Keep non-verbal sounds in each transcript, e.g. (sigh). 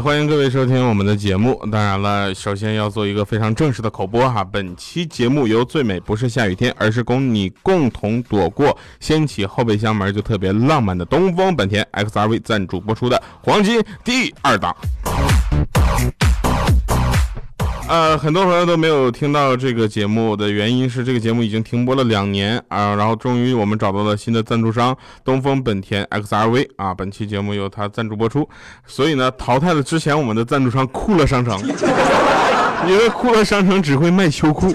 欢迎各位收听我们的节目。当然了，首先要做一个非常正式的口播哈。本期节目由最美不是下雨天，而是供你共同躲过掀起后备箱门就特别浪漫的东风本田 XRV 赞助播出的黄金第二档。呃，很多朋友都没有听到这个节目的原因是，这个节目已经停播了两年啊，然后终于我们找到了新的赞助商东风本田 XRV 啊，本期节目由他赞助播出，所以呢，淘汰了之前我们的赞助商酷乐商城，(laughs) 因为酷乐商城只会卖秋裤。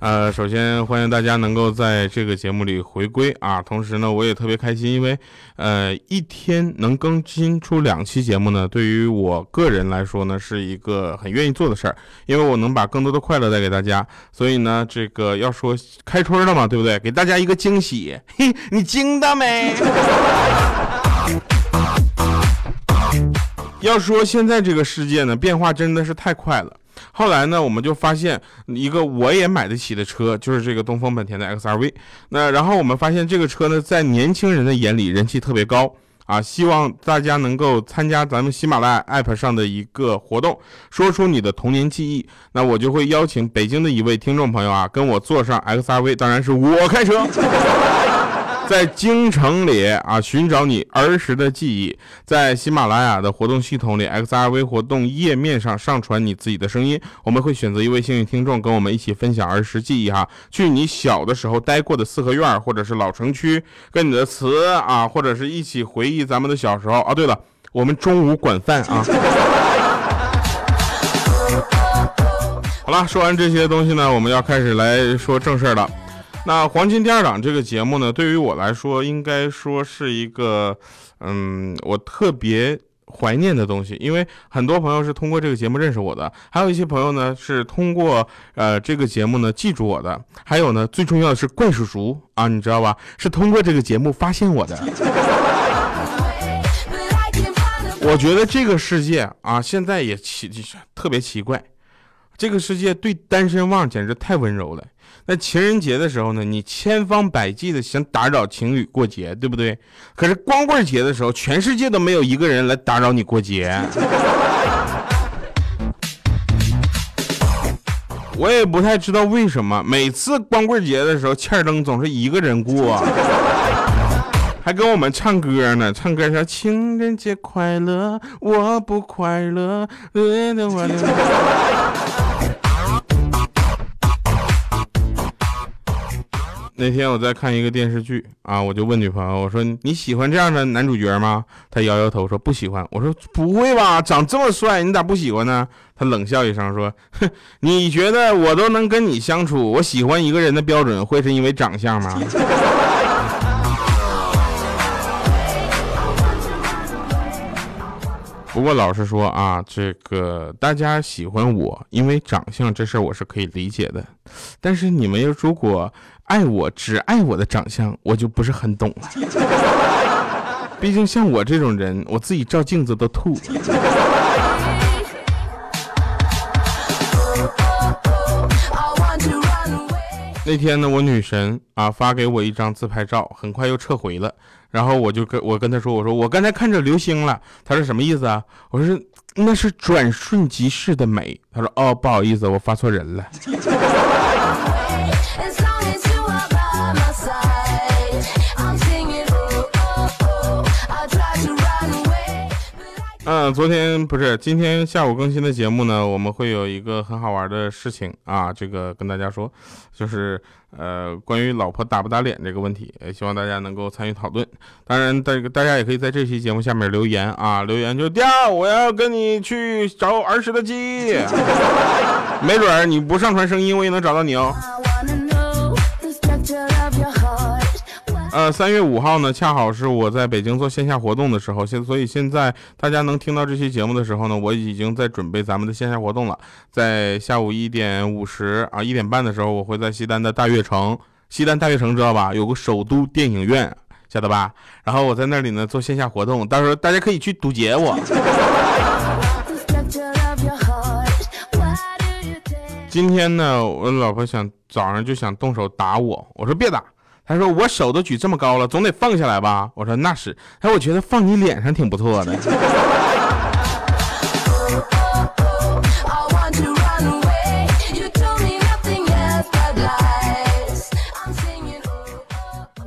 呃，首先欢迎大家能够在这个节目里回归啊，同时呢，我也特别开心，因为呃，一天能更新出两期节目呢，对于我个人来说呢，是一个很愿意做的事儿，因为我能把更多的快乐带给大家。所以呢，这个要说开春了嘛，对不对？给大家一个惊喜，嘿，你惊到没？(laughs) 要说现在这个世界呢，变化真的是太快了。后来呢，我们就发现一个我也买得起的车，就是这个东风本田的 XRV。那然后我们发现这个车呢，在年轻人的眼里人气特别高啊。希望大家能够参加咱们喜马拉雅 APP 上的一个活动，说出你的童年记忆。那我就会邀请北京的一位听众朋友啊，跟我坐上 XRV，当然是我开车。在京城里啊，寻找你儿时的记忆，在喜马拉雅的活动系统里，XRV 活动页面上上传你自己的声音，我们会选择一位幸运听众跟我们一起分享儿时记忆哈，去你小的时候待过的四合院或者是老城区，跟你的词啊，或者是一起回忆咱们的小时候啊。对了，我们中午管饭啊。好了，说完这些东西呢，我们要开始来说正事儿了。那黄金第二档这个节目呢，对于我来说，应该说是一个，嗯，我特别怀念的东西。因为很多朋友是通过这个节目认识我的，还有一些朋友呢是通过呃这个节目呢记住我的，还有呢最重要的是怪叔叔啊，你知道吧？是通过这个节目发现我的。(laughs) 我觉得这个世界啊，现在也奇特别奇怪，这个世界对单身汪简直太温柔了。那情人节的时候呢，你千方百计的想打扰情侣过节，对不对？可是光棍节的时候，全世界都没有一个人来打扰你过节。(laughs) 我也不太知道为什么，每次光棍节的时候，欠灯总是一个人过，还跟我们唱歌呢，唱歌说情人节快乐，我不快乐。那天我在看一个电视剧啊，我就问女朋友，我说你喜欢这样的男主角吗？她摇摇头说不喜欢。我说不会吧，长这么帅，你咋不喜欢呢？她冷笑一声说，哼，你觉得我都能跟你相处，我喜欢一个人的标准会是因为长相吗？(laughs) 不过老实说啊，这个大家喜欢我，因为长相这事儿我是可以理解的。但是你们要如果爱我只爱我的长相，我就不是很懂了。(laughs) 毕竟像我这种人，我自己照镜子都吐。那天呢，我女神啊发给我一张自拍照，很快又撤回了。然后我就跟我跟她说：“我说我刚才看着流星了。”她说：“什么意思啊？”我说：“那是转瞬即逝的美。”她说：“哦，不好意思，我发错人了。”嗯，昨天不是今天下午更新的节目呢，我们会有一个很好玩的事情啊，这个跟大家说，就是呃关于老婆打不打脸这个问题，也希望大家能够参与讨论。当然，这个大家也可以在这期节目下面留言啊，留言就调我要跟你去找儿时的记忆，(laughs) 没准你不上传声音，我也能找到你哦。呃，三月五号呢，恰好是我在北京做线下活动的时候，现所以现在大家能听到这期节目的时候呢，我已经在准备咱们的线下活动了。在下午一点五十啊，一点半的时候，我会在西单的大悦城，西单大悦城知道吧？有个首都电影院，晓得吧？然后我在那里呢做线下活动，到时候大家可以去堵截我。今天呢，我老婆想早上就想动手打我，我说别打。他说我手都举这么高了，总得放下来吧？我说那是。他说我觉得放你脸上挺不错的。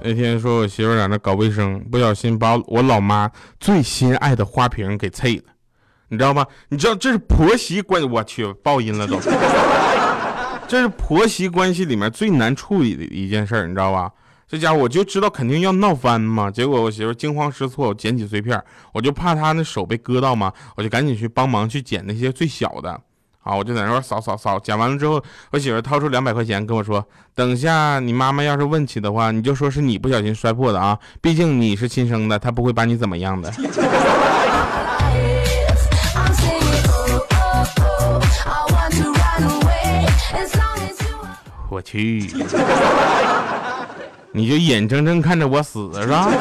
那天说我媳妇在那搞卫生，不小心把我老妈最心爱的花瓶给碎了，你知道吗？你知道这是婆媳关，我去报应了都。(laughs) 这是婆媳关系里面最难处理的一件事，你知道吧？这家伙我就知道肯定要闹翻嘛。结果我媳妇惊慌失措，捡起碎片，我就怕她那手被割到嘛，我就赶紧去帮忙去捡那些最小的。好，我就在那块扫扫扫，捡完了之后，我媳妇掏出两百块钱跟我说：“等下你妈妈要是问起的话，你就说是你不小心摔破的啊，毕竟你是亲生的，她不会把你怎么样的。(laughs) ”我去，你就眼睁睁看着我死是吧？(laughs)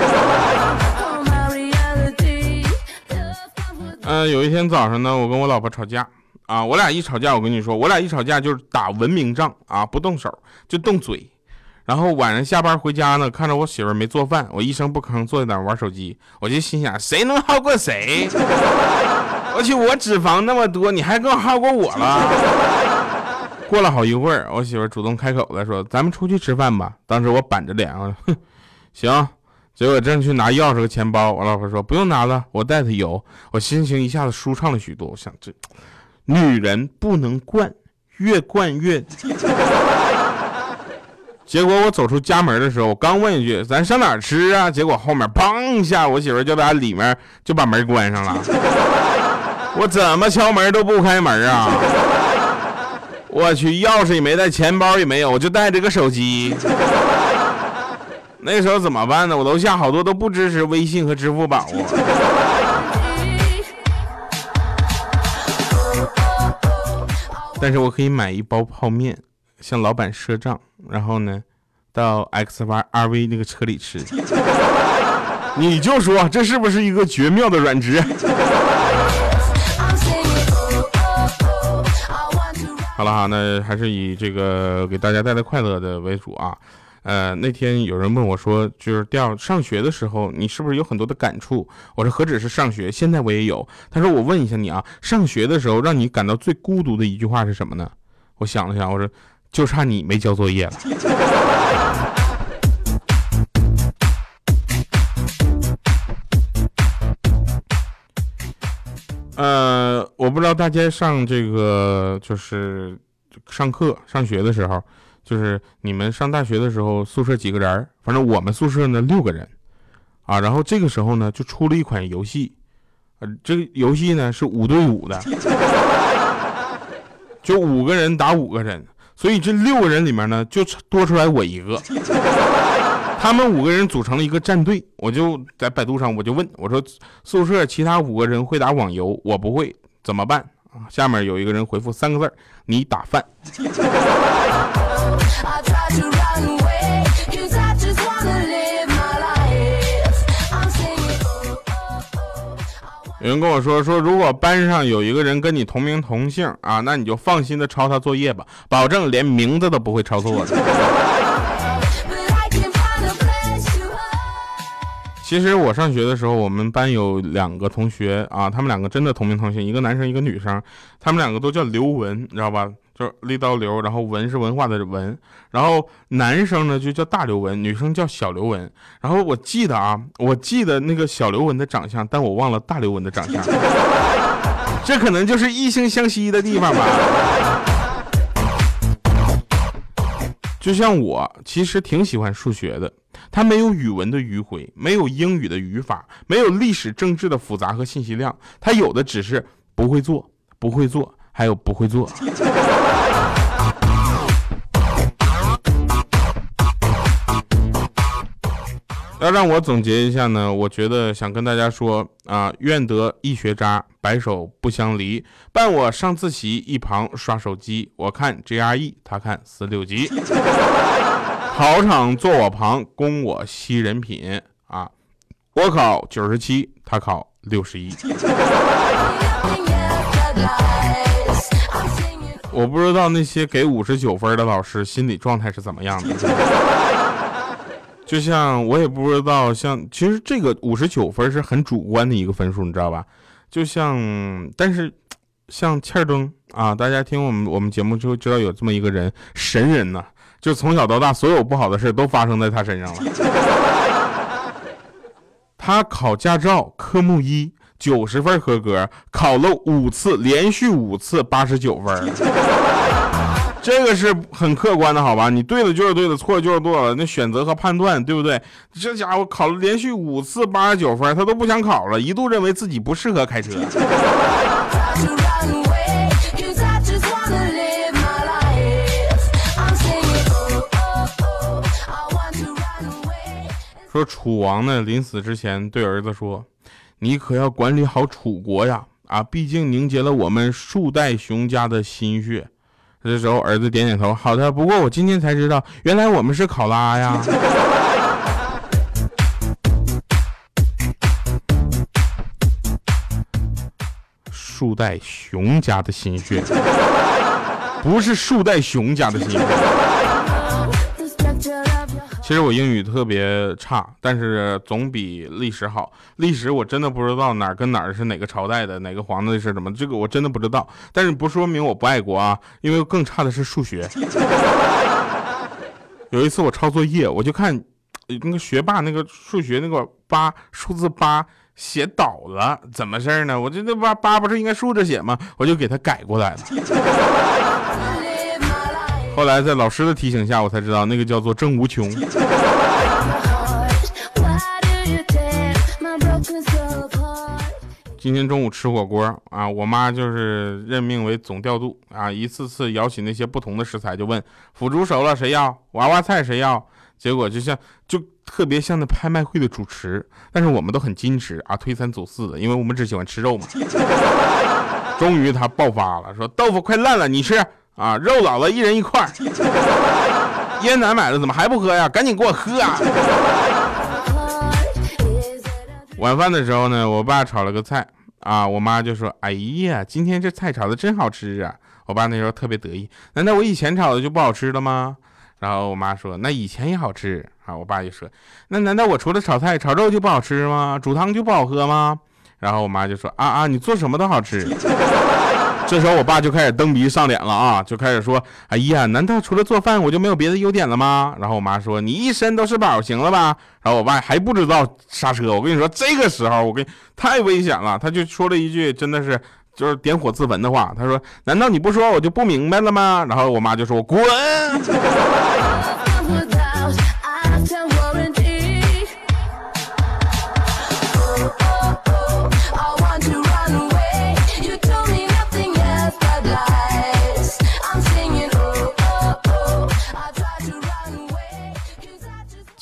嗯，有一天早上呢，我跟我老婆吵架。啊，我俩一吵架，我跟你说，我俩一吵架就是打文明仗啊，不动手就动嘴。然后晚上下班回家呢，看着我媳妇没做饭，我一声不吭坐在那玩手机，我就心想，谁能耗过谁？(laughs) 我去，我脂肪那么多，你还更耗过我了。过了好一会儿，我媳妇主动开口了，说：“咱们出去吃饭吧。”当时我板着脸啊，(laughs) 哼，行。结果正去拿钥匙和钱包，我老婆说：“不用拿了，我带的有。”我心情一下子舒畅了许多。我想这。女人不能惯，越惯越。(laughs) 结果我走出家门的时候，我刚问一句：“咱上哪儿吃啊？”结果后面砰一下，我媳妇就在里面就把门关上了。我怎么敲门都不开门啊！我去，钥匙也没带，钱包也没有，我就带着个手机。(laughs) 那时候怎么办呢？我楼下好多都不支持微信和支付宝啊。但是我可以买一包泡面，向老板赊账，然后呢，到 X Y R V 那个车里吃。(laughs) 你就说这是不是一个绝妙的软职？好了哈，那还是以这个给大家带来快乐的为主啊。呃，那天有人问我说，就是调上学的时候，你是不是有很多的感触？我说何止是上学，现在我也有。他说我问一下你啊，上学的时候让你感到最孤独的一句话是什么呢？我想了想，我说就差你没交作业了。呃，我不知道大家上这个就是上课上学的时候。就是你们上大学的时候，宿舍几个人？反正我们宿舍呢六个人，啊，然后这个时候呢就出了一款游戏，呃，这个游戏呢是五对五的，就五个人打五个人，所以这六个人里面呢就多出来我一个，他们五个人组成了一个战队，我就在百度上我就问我说宿舍其他五个人会打网游，我不会怎么办啊？下面有一个人回复三个字你打饭。(laughs) 有人跟我说说，如果班上有一个人跟你同名同姓啊，那你就放心的抄他作业吧，保证连名字都不会抄错的。(laughs) 其实我上学的时候，我们班有两个同学啊，他们两个真的同名同姓，一个男生一个女生，他们两个都叫刘文，你知道吧？就是立刀刘，然后文是文化的文，然后男生呢就叫大刘文，女生叫小刘文。然后我记得啊，我记得那个小刘文的长相，但我忘了大刘文的长相。(laughs) 这可能就是异性相吸的地方吧。就像我，其实挺喜欢数学的，它没有语文的迂回，没有英语的语法，没有历史政治的复杂和信息量，它有的只是不会做，不会做。还有不会做。要让我总结一下呢，我觉得想跟大家说啊，愿得一学渣，白首不相离。伴我上自习，一旁刷手机。我看 GRE，他看四六级。(laughs) 考场坐我旁，供我吸人品啊。我考九十七，他考六十一。我不知道那些给五十九分的老师心理状态是怎么样的。就像我也不知道，像其实这个五十九分是很主观的一个分数，你知道吧？就像，但是像欠儿登啊，大家听我们我们节目就会知道有这么一个人，神人呐，就从小到大所有不好的事都发生在他身上了。(laughs) 他考驾照科目一九十分合格，考了五次，连续五次八十九分。这个是很客观的，好吧？你对的就是对的，错的就是错了。那选择和判断，对不对？这家伙考了连续五次八十九分，他都不想考了，一度认为自己不适合开车。(laughs) 说楚王呢，临死之前对儿子说：“你可要管理好楚国呀！啊，毕竟凝结了我们数代熊家的心血。”这时候，儿子点点头，好的。不过我今天才知道，原来我们是考拉呀。树袋熊家的心血，不是树袋熊家的心血。其实我英语特别差，但是总比历史好。历史我真的不知道哪儿跟哪儿是哪个朝代的，哪个皇帝是什么，这个我真的不知道。但是不说明我不爱国啊，因为更差的是数学。(laughs) 有一次我抄作业，我就看那个学霸那个数学那个八数字八写倒了，怎么事呢？我这那八八不是应该竖着写吗？我就给他改过来了。后来在老师的提醒下，我才知道那个叫做郑无穷。今天中午吃火锅啊，我妈就是任命为总调度啊，一次次舀起那些不同的食材，就问腐竹熟了谁要，娃娃菜谁要，结果就像就特别像那拍卖会的主持，但是我们都很矜持啊，推三阻四的，因为我们只喜欢吃肉嘛。终于他爆发了，说豆腐快烂了，你吃。啊，肉老了，一人一块 (laughs) 烟奶买了，怎么还不喝呀？赶紧给我喝啊！(laughs) 晚饭的时候呢，我爸炒了个菜啊，我妈就说：“哎呀，今天这菜炒的真好吃啊！”我爸那时候特别得意，难道我以前炒的就不好吃了吗？然后我妈说：“那以前也好吃啊。”我爸就说：“那难道我除了炒菜、炒肉就不好吃吗？煮汤就不好喝吗？”然后我妈就说：“啊啊，你做什么都好吃。” (laughs) 这时候我爸就开始蹬鼻上脸了啊，就开始说：“哎呀，难道除了做饭我就没有别的优点了吗？”然后我妈说：“你一身都是宝，行了吧？”然后我爸还不知道刹车，我跟你说，这个时候我跟太危险了，他就说了一句真的是就是点火自焚的话，他说：“难道你不说我就不明白了吗？”然后我妈就说：“滚。(laughs) ”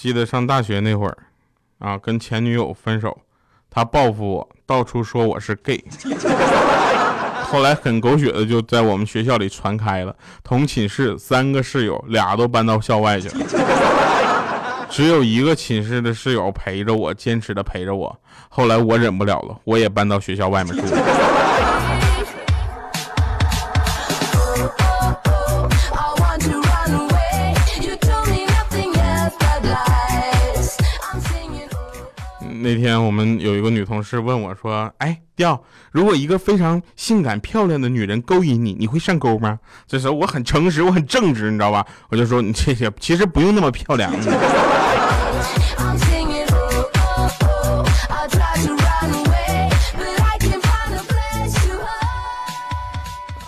记得上大学那会儿，啊，跟前女友分手，他报复我，到处说我是 gay。(laughs) 后来很狗血的就在我们学校里传开了，同寝室三个室友，俩都搬到校外去了，(laughs) 只有一个寝室的室友陪着我，坚持的陪着我。后来我忍不了了，我也搬到学校外面住。那天我们有一个女同事问我说：“哎，调，如果一个非常性感漂亮的女人勾引你，你会上钩吗？”这时候我很诚实，我很正直，你知道吧？我就说：“你这些其实不用那么漂亮。” (laughs)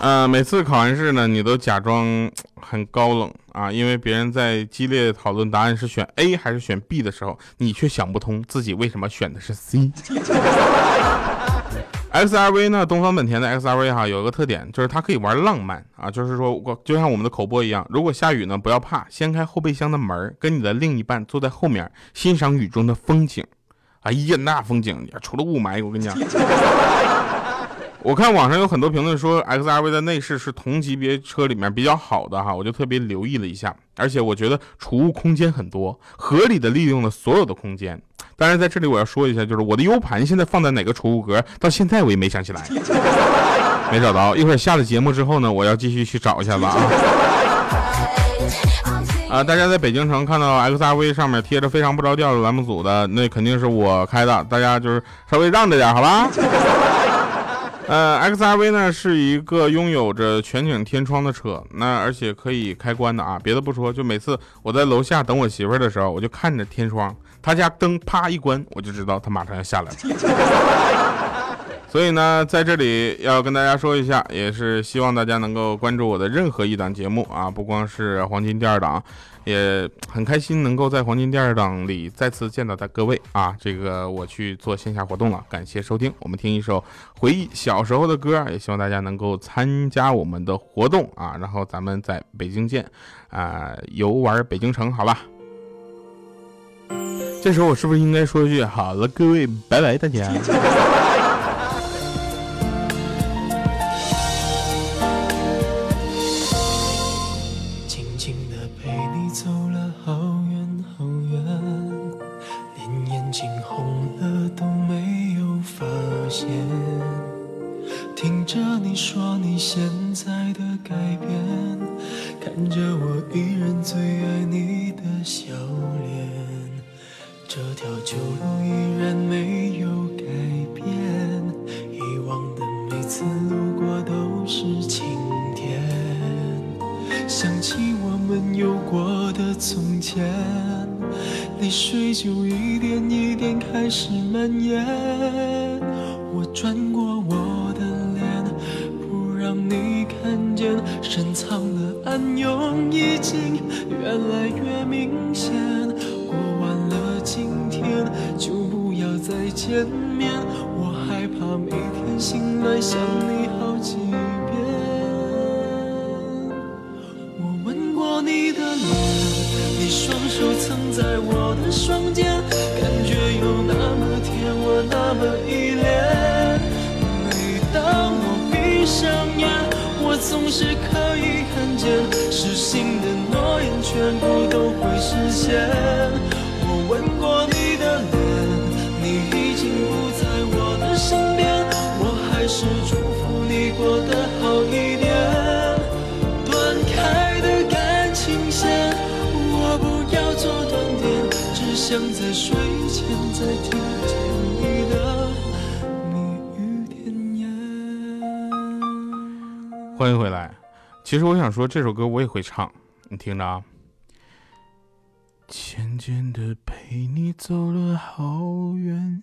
呃，每次考完试呢，你都假装很高冷啊，因为别人在激烈讨论答案是选 A 还是选 B 的时候，你却想不通自己为什么选的是 C。(laughs) X R V 呢，东方本田的 X R V 哈，有一个特点就是它可以玩浪漫啊，就是说我就像我们的口播一样，如果下雨呢，不要怕，掀开后备箱的门，跟你的另一半坐在后面欣赏雨中的风景。哎呀，那风景除了雾霾，我跟你讲。我看网上有很多评论说，X R V 的内饰是同级别车里面比较好的哈，我就特别留意了一下，而且我觉得储物空间很多，合理的利用了所有的空间。当然在这里我要说一下，就是我的 U 盘现在放在哪个储物格，到现在我也没想起来，没找到。一会儿下了节目之后呢，我要继续去找一下子啊。啊，大家在北京城看到 XRV 上面贴着非常不着调的栏目组的，那肯定是我开的，大家就是稍微让着点，好吧？呃，XRV 呢是一个拥有着全景天窗的车，那而且可以开关的啊。别的不说，就每次我在楼下等我媳妇儿的时候，我就看着天窗，她家灯啪一关，我就知道她马上要下来了。(laughs) 所以呢，在这里要跟大家说一下，也是希望大家能够关注我的任何一档节目啊，不光是黄金第二档。也很开心能够在黄金第二档里再次见到的各位啊！这个我去做线下活动了，感谢收听。我们听一首回忆小时候的歌，也希望大家能够参加我们的活动啊！然后咱们在北京见啊，游玩北京城，好吧？这时候我是不是应该说一句好了，各位，拜拜，大家。(laughs) 这条旧路依然没有改变以往的每次路过都是晴天。想起我们有过的从前泪水就一点一点开始蔓延双手曾在我的双肩，感觉有那么甜，我那么依恋。每当我闭上眼，我总是可以看见，失信的诺言全部都会实现。想在睡前再听见你的蜜语甜言。欢迎回来，其实我想说这首歌我也会唱，你听着啊。渐渐的陪你走了好远。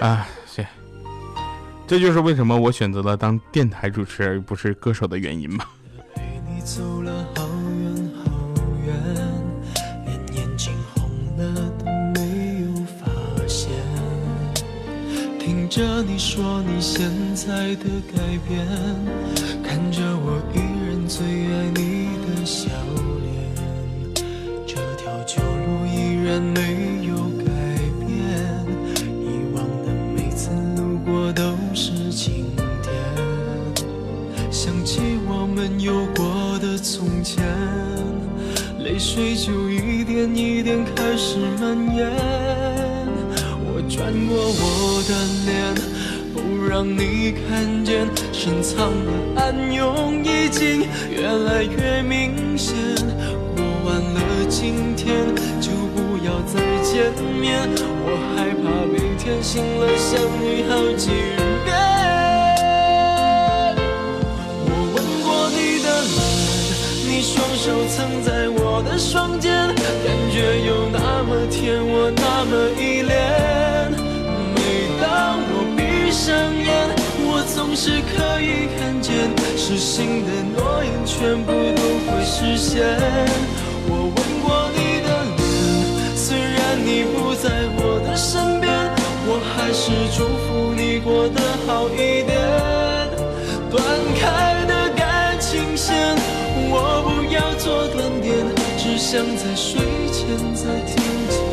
啊，(laughs) 行，这就是为什么我选择了当电台主持而不是歌手的原因吧。着你说你现在的改变，看着我依然最爱你的笑脸，这条旧路依然没有改变，以往的每次路过都是晴天。想起我们。有过的从前，泪水就一点一点开始蔓延。转过我的脸，不让你看见，深藏的暗涌已经越来越明显。过完了今天，就不要再见面。我害怕每天醒来想你好几遍。手曾在我的双肩，感觉有那么甜，我那么依恋。每当我闭上眼，我总是可以看见，失信的诺言全部都会实现。我吻过你的脸，虽然你不在我的身边，我还是祝福你过得好一点。想在睡前再听见。